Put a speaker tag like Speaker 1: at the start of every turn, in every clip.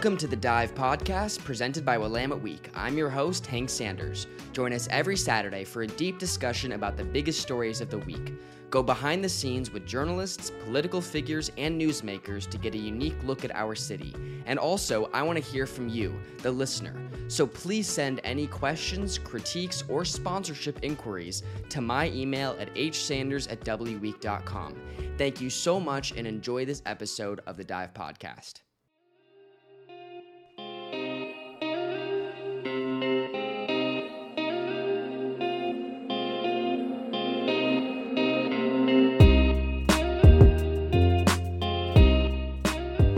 Speaker 1: Welcome to the Dive Podcast presented by Willamette Week. I'm your host, Hank Sanders. Join us every Saturday for a deep discussion about the biggest stories of the week. Go behind the scenes with journalists, political figures, and newsmakers to get a unique look at our city. And also, I want to hear from you, the listener. So please send any questions, critiques, or sponsorship inquiries to my email at hsanders at wweek.com. Thank you so much and enjoy this episode of the Dive Podcast.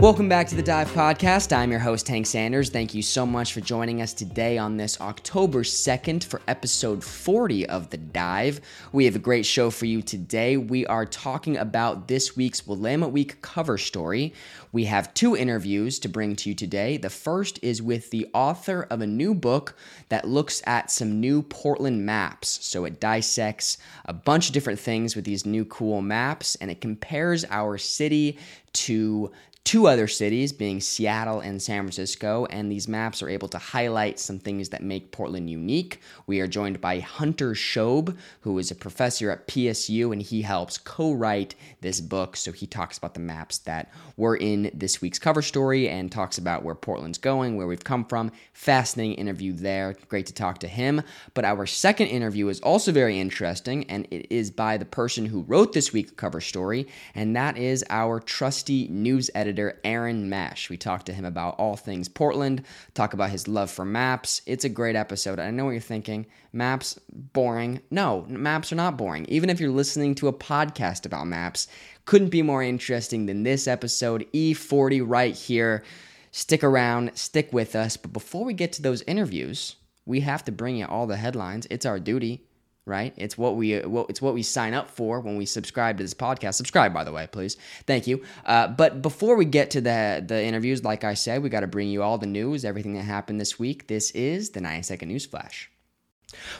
Speaker 1: Welcome back to the Dive Podcast. I'm your host, Hank Sanders. Thank you so much for joining us today on this October 2nd for episode 40 of The Dive. We have a great show for you today. We are talking about this week's Willamette Week cover story. We have two interviews to bring to you today. The first is with the author of a new book that looks at some new Portland maps. So it dissects a bunch of different things with these new cool maps and it compares our city to two other cities, being Seattle and San Francisco, and these maps are able to highlight some things that make Portland unique. We are joined by Hunter Shobe, who is a professor at PSU, and he helps co write this book. So he talks about the maps that were in this week's cover story and talks about where Portland's going, where we've come from. Fascinating interview there. Great to talk to him. But our second interview is also very interesting, and it is by the person who wrote this week's cover story, and that is our trusty news editor editor Aaron Mesh. We talked to him about all things Portland, talk about his love for maps. It's a great episode. I know what you're thinking. Maps boring. No, maps are not boring. Even if you're listening to a podcast about maps, couldn't be more interesting than this episode E40 right here. Stick around, stick with us. But before we get to those interviews, we have to bring you all the headlines. It's our duty right? It's what we well, it's what we sign up for when we subscribe to this podcast. Subscribe, by the way, please. Thank you. Uh, but before we get to the the interviews, like I said, we got to bring you all the news, everything that happened this week. This is the 90 second news flash.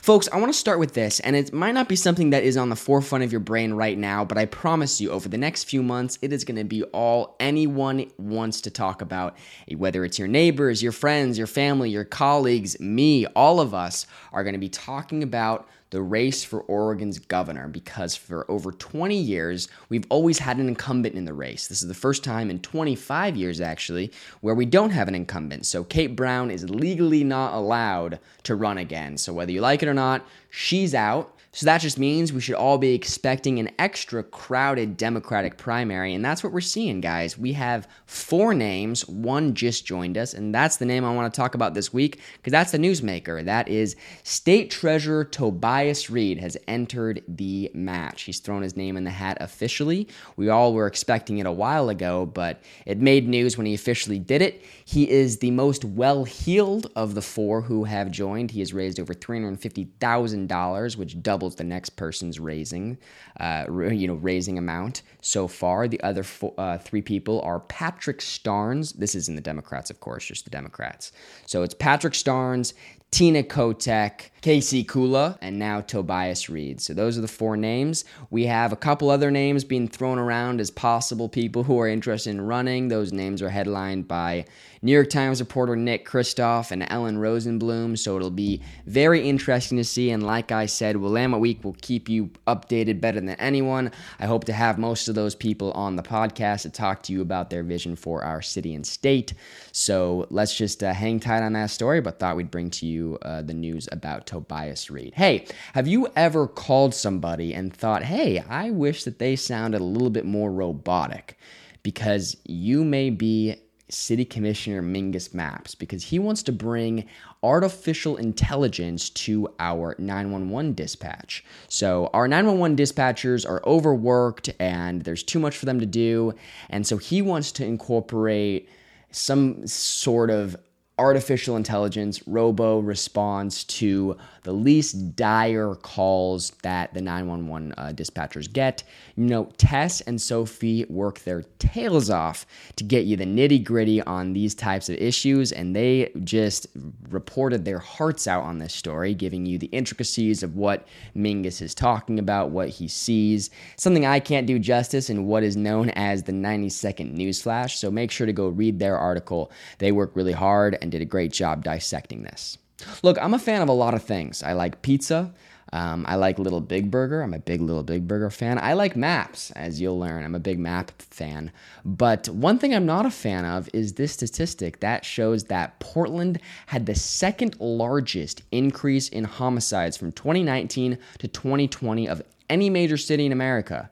Speaker 1: Folks, I want to start with this, and it might not be something that is on the forefront of your brain right now, but I promise you, over the next few months, it is going to be all anyone wants to talk about. Whether it's your neighbors, your friends, your family, your colleagues, me, all of us are going to be talking about the race for Oregon's governor because for over 20 years, we've always had an incumbent in the race. This is the first time in 25 years, actually, where we don't have an incumbent. So Kate Brown is legally not allowed to run again. So whether you like it or not, she's out. So that just means we should all be expecting an extra crowded Democratic primary. And that's what we're seeing, guys. We have four names. One just joined us, and that's the name I want to talk about this week because that's the newsmaker. That is State Treasurer Tobias Read has entered the match. He's thrown his name in the hat officially. We all were expecting it a while ago, but it made news when he officially did it. He is the most well heeled of the four who have joined. He has raised over $350,000, which doubles doubles the next person's raising, uh, you know, raising amount so far. The other four, uh, three people are Patrick Starnes. This is in the Democrats, of course, just the Democrats. So it's Patrick Starnes, Tina Kotek, Casey Kulla, and now Tobias Read. So those are the four names. We have a couple other names being thrown around as possible people who are interested in running. Those names are headlined by New York Times reporter Nick Kristof and Ellen Rosenblum. So it'll be very interesting to see. And like I said, Willamette Week will keep you updated better than anyone. I hope to have most of those people on the podcast to talk to you about their vision for our city and state. So let's just uh, hang tight on that story, but thought we'd bring to you uh, the news about Tobias Read. Hey, have you ever called somebody and thought, hey, I wish that they sounded a little bit more robotic? Because you may be City Commissioner Mingus Mapps because he wants to bring artificial intelligence to our 911 dispatch. So, our 911 dispatchers are overworked and there's too much for them to do. And so, he wants to incorporate some sort of artificial intelligence robo responds to the least dire calls that the 911 uh, dispatchers get. You know, Tess and Sophie work their tails off to get you the nitty gritty on these types of issues, and they just reported their hearts out on this story, giving you the intricacies of what Mingus is talking about, what he sees, something I can't do justice in what is known as the 90 second news flash. So make sure to go read their article. They work really hard and did a great job dissecting this. Look, I'm a fan of a lot of things. I like pizza. Um, I like Little Big Burger. I'm a big Little Big Burger fan. I like maps, as you'll learn. I'm a big map fan. But one thing I'm not a fan of is this statistic that shows that Portland had the second largest increase in homicides from 2019 to 2020 of any major city in America.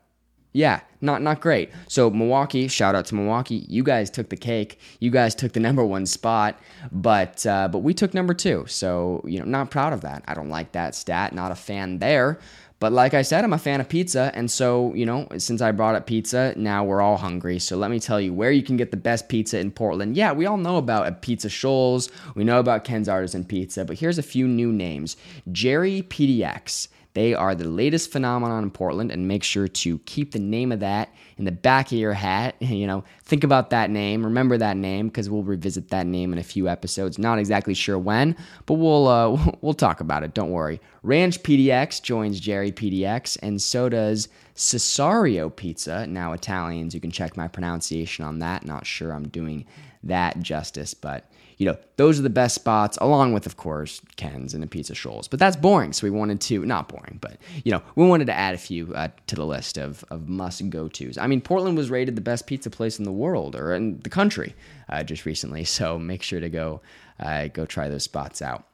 Speaker 1: Yeah, not not great. So Milwaukee, shout out to Milwaukee. You guys took the cake. You guys took the number one spot, but uh, but we took number two. So you know, not proud of that. I don't like that stat. Not a fan there. But like I said, I'm a fan of pizza, and so you know, since I brought up pizza, now we're all hungry. So let me tell you where you can get the best pizza in Portland. Yeah, we all know about Apizza Scholls. We know about Ken's Artisan Pizza, but here's a few new names: Jerry PDX. They are the latest phenomenon in Portland, and make sure to keep the name of that in the back of your hat. You know, think about that name, remember that name, because we'll revisit that name in a few episodes. Not exactly sure when, but we'll uh, we'll talk about it. Don't worry. Ranch PDX joins Jerry PDX, and so does Cesario Pizza. Now Italians, you can check my pronunciation on that. Not sure I'm doing that justice, but you know, those are the best spots, along with, of course, Ken's and the Pizza Scholls. But that's boring. So we wanted to, not boring, but, you know, we wanted to add a few uh, to the list of, of must go tos. I mean, Portland was rated the best pizza place in the world or in the country uh, just recently. So make sure to go, uh, go try those spots out.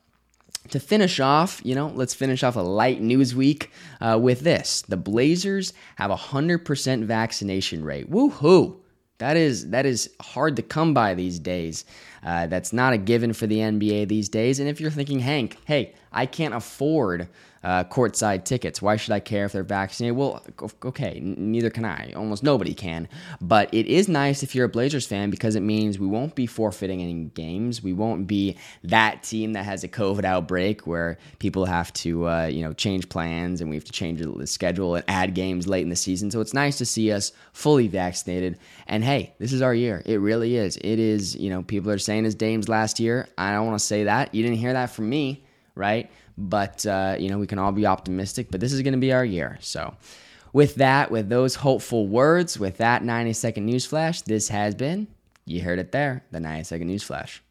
Speaker 1: To finish off, you know, let's finish off a light news week uh, with this. The Blazers have a 100% vaccination rate. Woohoo! That is that is hard to come by these days. Uh, that's not a given for the NBA these days. And if you're thinking, Hank, hey, I can't afford uh, courtside tickets. Why should I care if they're vaccinated? Well, okay, neither can I. Almost nobody can. But it is nice if you're a Blazers fan because it means we won't be forfeiting any games. We won't be that team that has a COVID outbreak where people have to, uh, you know, change plans and we have to change the schedule and add games late in the season. So it's nice to see us fully vaccinated. And hey, this is our year. It really is. It is, you know, people are saying it's Dame's last year. I don't want to say that. You didn't hear that from me, right? But, uh, you know, we can all be optimistic, but this is going to be our year. So, with that, with those hopeful words, with that 90 second news flash, this has been, you heard it there, the 90 second news flash.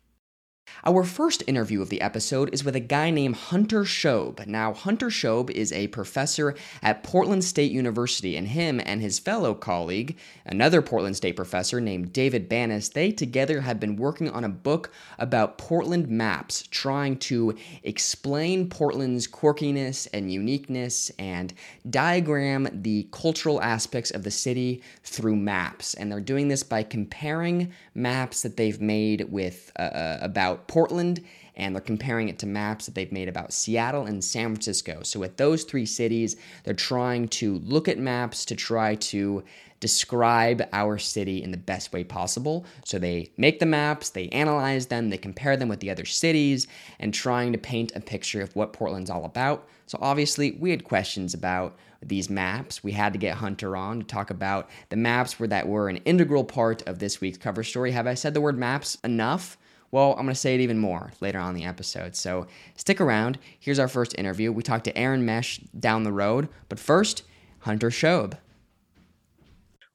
Speaker 1: Our first interview of the episode is with a guy named Hunter Shobe. Now, Hunter Shobe is a professor at Portland State University, and him and his fellow colleague, another Portland State professor named David Banis, they together have been working on a book about Portland maps, trying to explain Portland's quirkiness and uniqueness and diagram the cultural aspects of the city through maps. And they're doing this by comparing maps that they've made with uh, uh about about Portland and they're comparing it to maps that they've made about Seattle and San Francisco. So, with those three cities, they're trying to look at maps to try to describe our city in the best way possible. So, they make the maps, they analyze them, they compare them with the other cities, and trying to paint a picture of what Portland's all about. So, obviously, we had questions about these maps. We had to get Hunter on to talk about the maps were that were an integral part of this week's cover story. Have I said the word maps enough? Well, I'm going to say it even more later on in the episode. So stick around. Here's our first interview. We talked to Aaron Mesh down the road, but first, Hunter Shobe.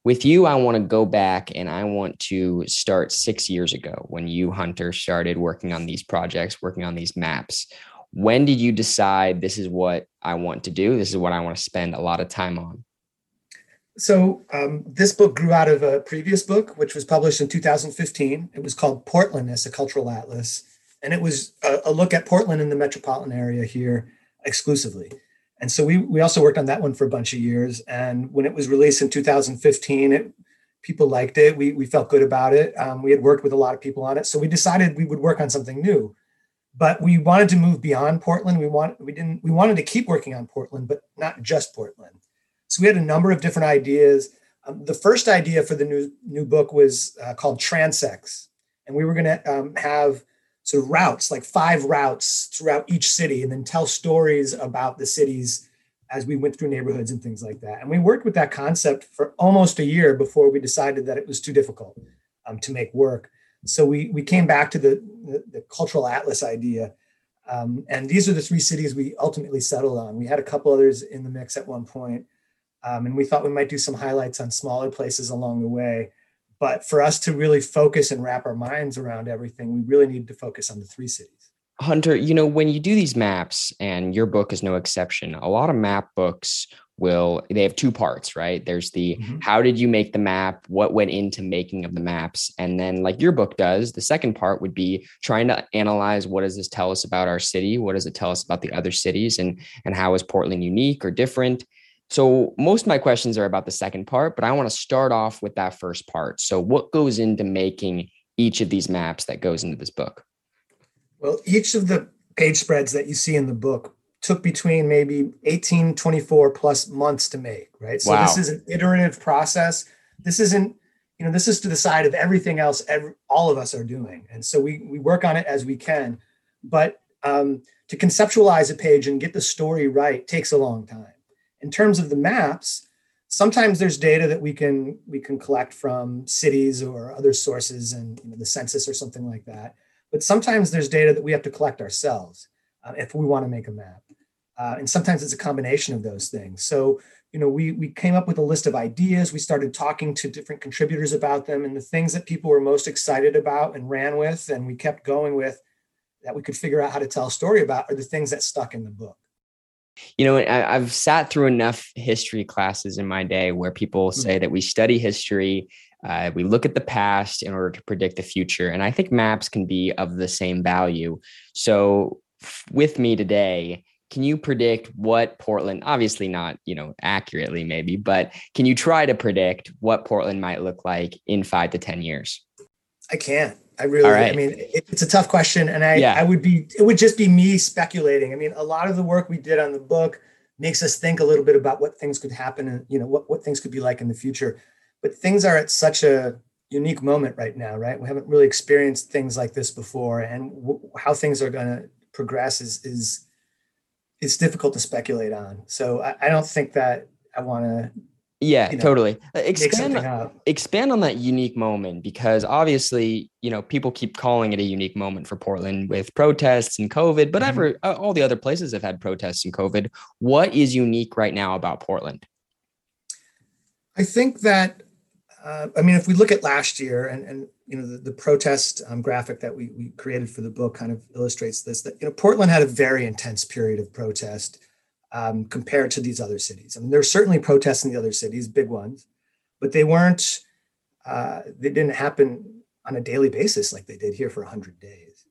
Speaker 1: With you, I want to go back and I want to start six years ago when you, Hunter, started working on these projects, working on these maps. When did you decide this is what I want to do? This is what I want to spend a lot of time on?
Speaker 2: So um, this book grew out of a previous book, which was published in 2015. It was called Portlandness, a Cultural Atlas, and it was a, a look at Portland and the metropolitan area here exclusively. And so we we also worked on that one for a bunch of years. And when it was released in 2015, it people liked it. We we felt good about it. Um, we had worked with a lot of people on it, so we decided we would work on something new. But we wanted to move beyond Portland. We want we didn't we wanted to keep working on Portland, but not just Portland. We had a number of different ideas. Um, the first idea for the new new book was uh, called Transects, and we were going to um, have sort of routes, like five routes throughout each city, and then tell stories about the cities as we went through neighborhoods and things like that. And we worked with that concept for almost a year before we decided that it was too difficult um, to make work. So we we came back to the, the, the cultural atlas idea. Um, and these are the three cities we ultimately settled on. We had a couple others in the mix at one point, um, and we thought we might do some highlights on smaller places along the way. But for us to really focus and wrap our minds around everything, we really need to focus on the three cities.
Speaker 1: Hunter, you know, when you do these maps, and your book is no exception, a lot of map books will they have two parts right there's the mm-hmm. how did you make the map what went into making of the maps and then like your book does the second part would be trying to analyze what does this tell us about our city what does it tell us about the other cities and and how is portland unique or different so most of my questions are about the second part but i want to start off with that first part so what goes into making each of these maps that goes into this book
Speaker 2: well each of the page spreads that you see in the book took between maybe 18, 24 plus months to make, right? So wow. this is an iterative process. This isn't, you know, this is to the side of everything else every, all of us are doing. And so we, we work on it as we can. But um, to conceptualize a page and get the story right takes a long time. In terms of the maps, sometimes there's data that we can we can collect from cities or other sources and you know, the census or something like that. But sometimes there's data that we have to collect ourselves uh, if we want to make a map. Uh, and sometimes it's a combination of those things. So, you know, we we came up with a list of ideas. We started talking to different contributors about them and the things that people were most excited about and ran with, and we kept going with that we could figure out how to tell a story about are the things that stuck in the book.
Speaker 1: You know, I, have sat through enough history classes in my day where people say mm-hmm. that we study history uh, we look at the past in order to predict the future. And I think maps can be of the same value. So, with me today, can you predict what Portland, obviously not, you know, accurately maybe, but can you try to predict what Portland might look like in five to 10 years?
Speaker 2: I can't. I really, right. I mean, it, it's a tough question. And I, yeah. I would be, it would just be me speculating. I mean, a lot of the work we did on the book makes us think a little bit about what things could happen and, you know, what, what things could be like in the future. But things are at such a unique moment right now, right? We haven't really experienced things like this before. And w- how things are going to progress is, is, it's difficult to speculate on. So I, I don't think that I want to.
Speaker 1: Yeah, you know, totally. Uh, expand, expand on that unique moment because obviously, you know, people keep calling it a unique moment for Portland with protests and COVID, but mm-hmm. ever uh, all the other places have had protests and COVID. What is unique right now about Portland?
Speaker 2: I think that uh, I mean, if we look at last year and, and you know, the, the protest um, graphic that we, we created for the book kind of illustrates this, that, you know, Portland had a very intense period of protest um, compared to these other cities. I mean, there were certainly protests in the other cities, big ones, but they weren't, uh, they didn't happen on a daily basis like they did here for 100 days.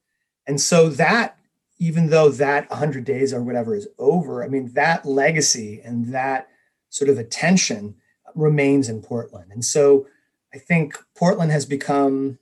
Speaker 2: And so that, even though that 100 days or whatever is over, I mean, that legacy and that sort of attention remains in Portland. And so I think Portland has become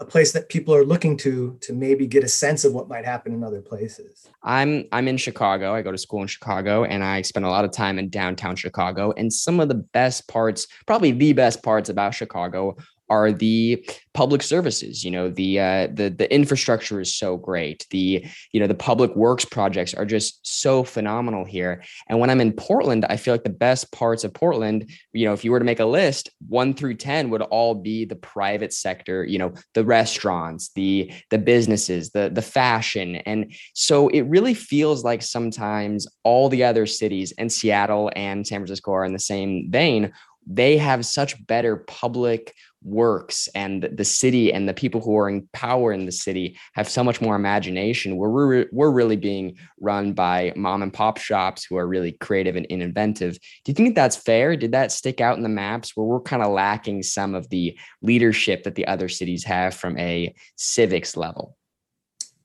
Speaker 2: a place that people are looking to to maybe get a sense of what might happen in other places.
Speaker 1: I'm I'm in Chicago. I go to school in Chicago and I spend a lot of time in downtown Chicago and some of the best parts, probably the best parts about Chicago are the public services you know the uh, the the infrastructure is so great. The you know the public works projects are just so phenomenal here. And when i'm in portland i feel like the best parts of portland you know if you were to make a list 1 through 10 would all be the private sector you know the restaurants the the businesses the the fashion. And so it really feels like sometimes all the other cities and seattle and san francisco are in the same vein. They have such better public works and the city and the people who are in power in the city have so much more imagination. Where we're, we're really being run by mom and pop shops who are really creative and inventive. Do you think that's fair? Did that stick out in the maps where we're kind of lacking some of the leadership that the other cities have from a civics level?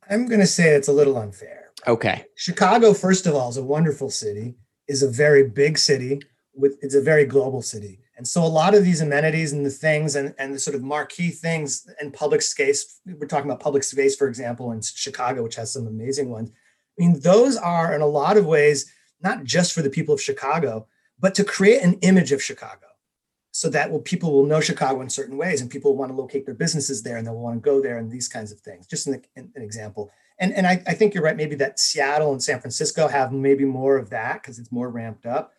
Speaker 2: I'm going to say it's a little unfair.
Speaker 1: Okay.
Speaker 2: Chicago first of all is a wonderful city is a very big city with it's a very global city and so a lot of these amenities and the things and, and the sort of marquee things in public space, we're talking about public space, for example, in Chicago, which has some amazing ones. I mean, those are in a lot of ways, not just for the people of Chicago, but to create an image of Chicago. so that will people will know Chicago in certain ways, and people want to locate their businesses there, and they'll want to go there, and these kinds of things. Just an, an example. And and I, I think you're right. Maybe that Seattle and San Francisco have maybe more of that because it's more ramped up.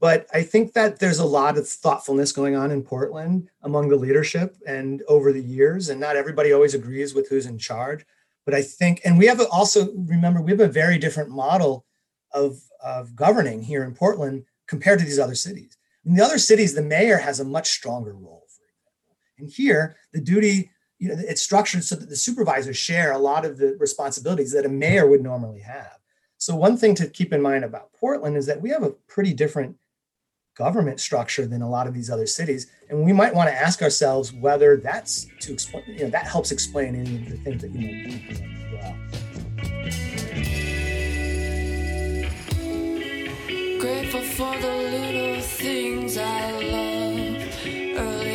Speaker 2: But I think that there's a lot of thoughtfulness going on in Portland among the leadership and over the years, and not everybody always agrees with who's in charge. But I think, and we have also remember we have a very different model of of governing here in Portland compared to these other cities in the other cities, the mayor has a much stronger role. And here, the duty, you know, it's structured so that the supervisors share a lot of the responsibilities that a mayor would normally have. So one thing to keep in mind about Portland is that we have a pretty different government structure than a lot of these other cities. And we might want to ask ourselves whether that's to explain, you know, that helps explain any of the things that you know well. Grateful for the little things I love. Early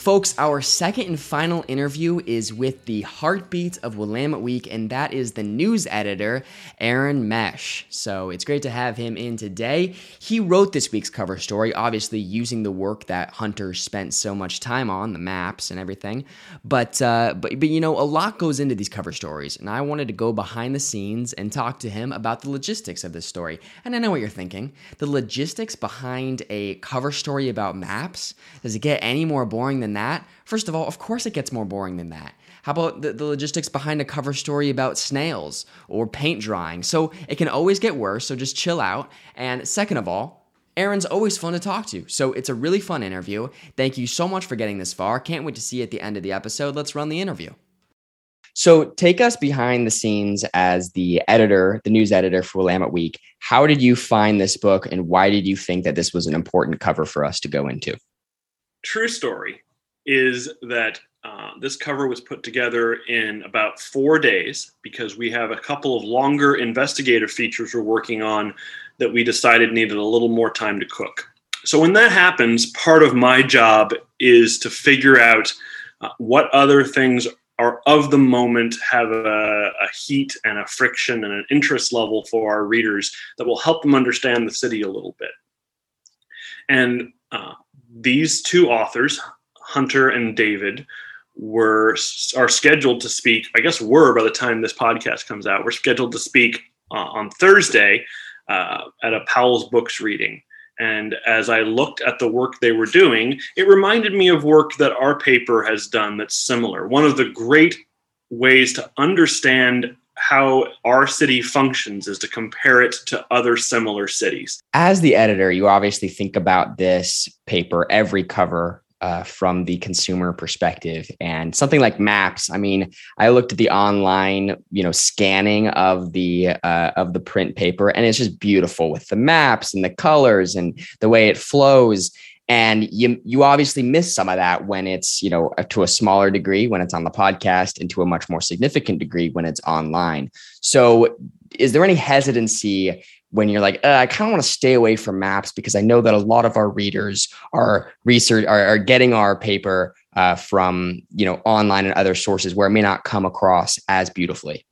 Speaker 2: Folks, our second and final interview is with the heartbeat of Willamette Week, and that is the news editor, Aaron Mesh. So it's great to have him in today. He wrote this week's cover story, obviously using the work that Hunter spent so much time on, the maps and everything. But uh, but but you know, a lot goes into these cover stories, and I wanted to go behind the scenes and talk to him about the logistics of this story. And I know what you're thinking: the logistics behind a cover story about maps. Does it get any more boring than that? First of all, of course it gets more boring than that. How about the, the, logistics behind a cover story about snails or paint drying? So it can always get worse, so just chill out. And second of all, Aaron's always fun to talk to, so it's a really fun interview. Thank you so much for getting this far. Can't wait to see you at the end of the episode. Let's run the interview. So, take us behind the scenes as the editor, the news editor for Willamette Week. How did you find this book, and why did you think that this was an important cover for us to go into?
Speaker 3: True story is that uh, this cover was put together in about four days because we have a couple of longer investigative features we're working on that we decided needed a little more time to cook. So, when that happens, part of my job is to figure out uh, what other things are of the moment, have a, a, heat and a friction and an interest level for our readers that will help them understand the city a little bit. And uh, these two authors, Hunter and David, were are scheduled to speak. I guess were by the time this podcast comes out. We're scheduled to speak uh, on Thursday uh, at a Powell's Books reading. And as I looked at the work they were doing, it reminded me of work that our paper has done that's similar. One of the great ways to understand how our city functions is to compare it to other similar cities.
Speaker 1: As the editor, you obviously think about this paper, every cover uh, from the consumer perspective. And something like maps i mean i looked at the online you know scanning of the uh, of the print paper and it's just beautiful with the maps and the colors and the way it flows. And you you obviously miss some of that when it's you know to a smaller degree when it's on the podcast and to a much more significant degree when it's online. So is there any hesitancy when you're like, uh, I kind of want to stay away from maps because I know that a lot of our readers are research are, are getting our paper uh, from you know online and other sources where it may not come across as beautifully.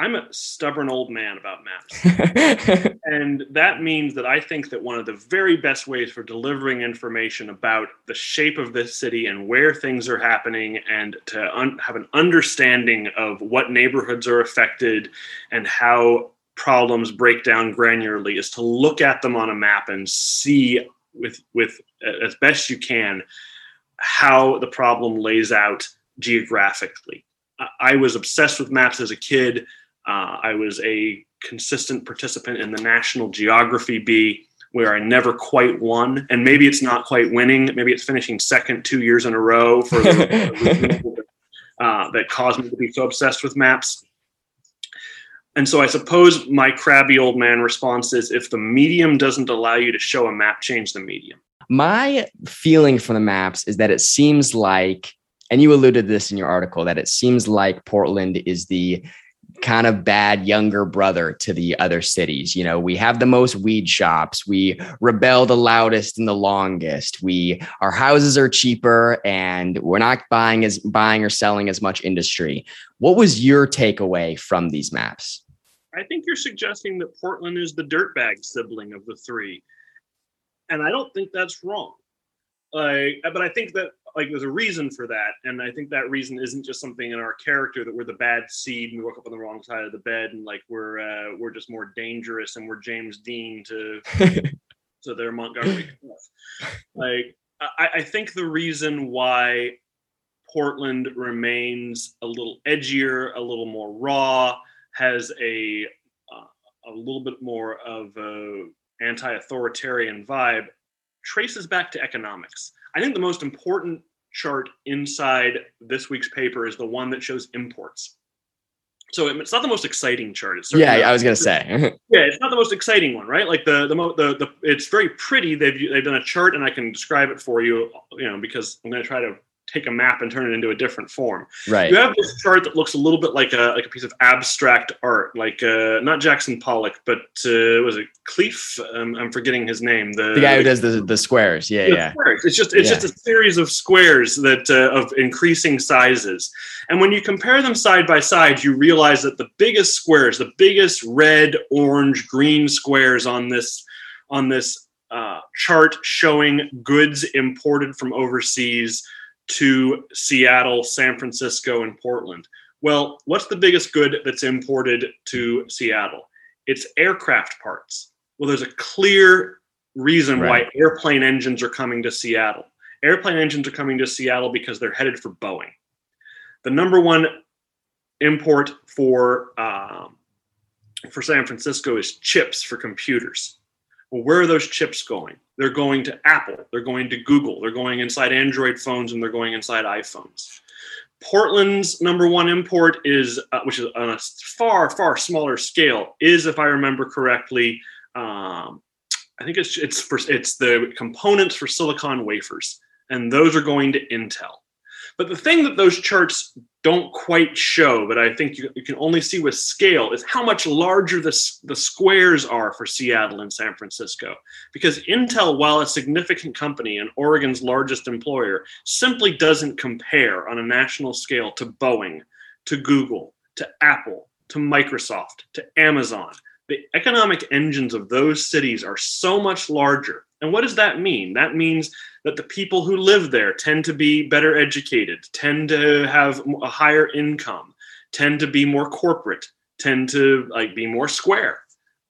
Speaker 3: I'm a stubborn old man about maps. and that means that I think that one of the very best ways for delivering information about the shape of this city and where things are happening and to un- have an understanding of what neighborhoods are affected and how problems break down granularly is to look at them on a map and see with with as best you can how the problem lays out geographically. I was obsessed with maps as a kid. Uh, I was a consistent participant in the National Geography Bee, where I never quite won. And maybe it's not quite winning. Maybe it's finishing second two years in a row for the, uh, that caused me to be so obsessed with maps. And so I suppose my crabby old man response is if the medium doesn't allow you to show a map, change the medium.
Speaker 1: My feeling from the maps is that it seems like, and you alluded to this in your article, that it seems like Portland is the kind of bad younger brother to the other cities. You know, we have the most weed shops. We rebel the loudest and the longest. We our houses are cheaper and we're not buying as buying or selling as much industry. What was your takeaway from these maps?
Speaker 3: I think you're suggesting that Portland is the dirtbag sibling of the three. And I don't think that's wrong. Like, but I think that like there's a reason for that, and I think that reason isn't just something in our character that we're the bad seed and we woke up on the wrong side of the bed and like we're uh, we're just more dangerous and we're James Dean to to their Montgomery Like I, I think the reason why Portland remains a little edgier, a little more raw, has a uh, a little bit more of a anti-authoritarian vibe traces back to economics. I think the most important chart inside this week's paper is the one that shows imports. So it's not the most exciting chart.
Speaker 1: It's yeah, I was gonna say.
Speaker 3: yeah, it's not the most exciting one, right? Like the the, the the it's very pretty. They've they've done a chart, and I can describe it for you. You know, because I'm gonna try to take a map and turn it into a different form.
Speaker 1: Right.
Speaker 3: You have this chart that looks a little bit like a like a piece of abstract art, like uh, not Jackson Pollock, but uh, was it Cleef? Um, I'm forgetting his name. The,
Speaker 1: the guy who does the the squares. Yeah, the yeah.
Speaker 3: Squares. It's just it's yeah. just a series of squares that uh, of increasing sizes, and when you compare them side by side, you realize that the biggest squares, the biggest red, orange, green squares on this on this uh, chart showing goods imported from overseas to Seattle, San Francisco, and Portland. Well, what's the biggest good that's imported to Seattle? It's aircraft parts. Well, there's a clear reason right. why airplane engines are coming to Seattle. Airplane engines are coming to Seattle because they're headed for Boeing. The number one import for um, for San Francisco is chips for computers. Well, where are those chips going? They're going to Apple, they're going to Google, they're going inside Android phones, and they're going inside iPhones. Portland's number one import is, uh, which is on a far, far smaller scale, is, if I remember correctly, um, I think it's it's for, it's the components for silicon wafers, and those are going to Intel. But the thing that those charts don't quite show, but I think you, you, can only see with scale, is how much larger the, the squares are for Seattle and San Francisco. Because Intel, while a significant company and Oregon's largest employer, simply doesn't compare on a national scale to Boeing, to Google, to Apple, to Microsoft, to Amazon. The economic engines of those cities are so much larger. And what does that mean? That means that the people who live there tend to be better educated, tend to have a higher income, tend to be more corporate, tend to like be more square.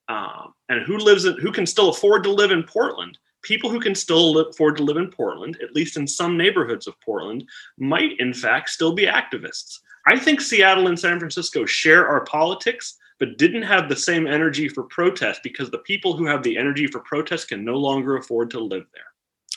Speaker 3: Um, and who lives in, who can still afford to live in Portland? People who can still live, afford to live in Portland, at least in some neighborhoods of Portland, might in fact still be activists. I think Seattle and San Francisco share our politics, but didn't have the same energy for protest because the people who have the energy for protest can no longer afford to live there.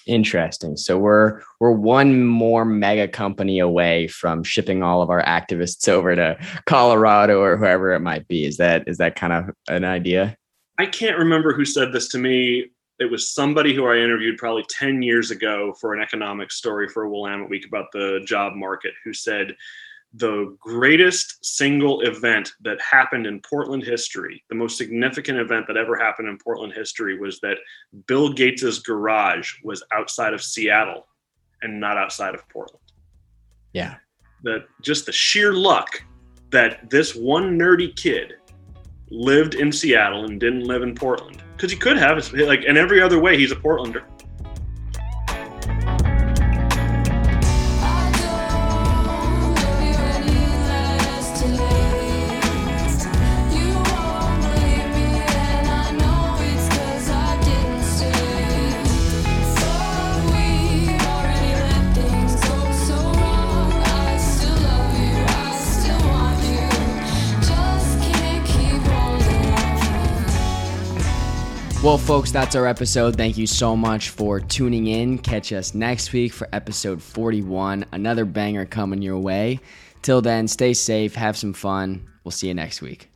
Speaker 1: Interesting. So we're we're one more mega company away from shipping all of our activists over to Colorado or whoever it might be. Is that is that kind of an idea?
Speaker 3: I can't remember who said this to me. It was somebody who I interviewed probably 10 years ago for an economic story for a Willamette Week about the job market who said the greatest single event that happened in Portland history, the most significant event that ever happened in Portland history was that Bill Gates's garage was outside of Seattle and not outside of Portland.
Speaker 1: Yeah.
Speaker 3: That just the sheer luck that this one nerdy kid lived in Seattle and didn't live in Portland because he could have like in every other way he's a Portlander.
Speaker 1: Well, folks, that's our episode. Thank you so much for tuning in. Catch us next week for episode 41. Another banger coming your way. Till then, stay safe, have some fun. We'll see you next week.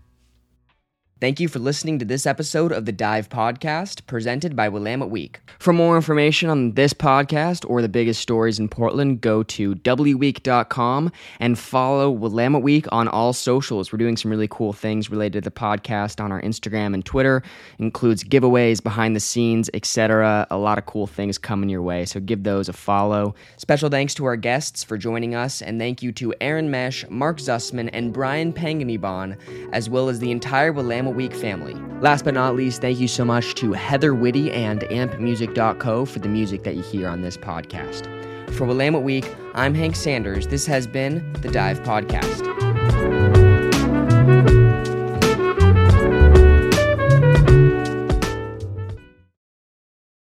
Speaker 1: Thank you for listening to this episode of the Dive Podcast presented by Willamette Week. For more information on this podcast or the biggest stories in Portland, go to wweek.com and follow Willamette Week on all socials. We're doing some really cool things related to the podcast on our Instagram and Twitter. It includes giveaways, behind the scenes, etc. A lot of cool things coming your way, so give those a follow. Special thanks to our guests for joining us, and thank you to Aaron Mesh, Mark Zusman, and Brian Panganibon, as well as the entire Willamette Week family. Last but not least, thank you so much to Heather Whitty and ampmusic.co for the music that you hear on this podcast. For Willamette Week, I'm Hank Sanders. This has been the Dive Podcast.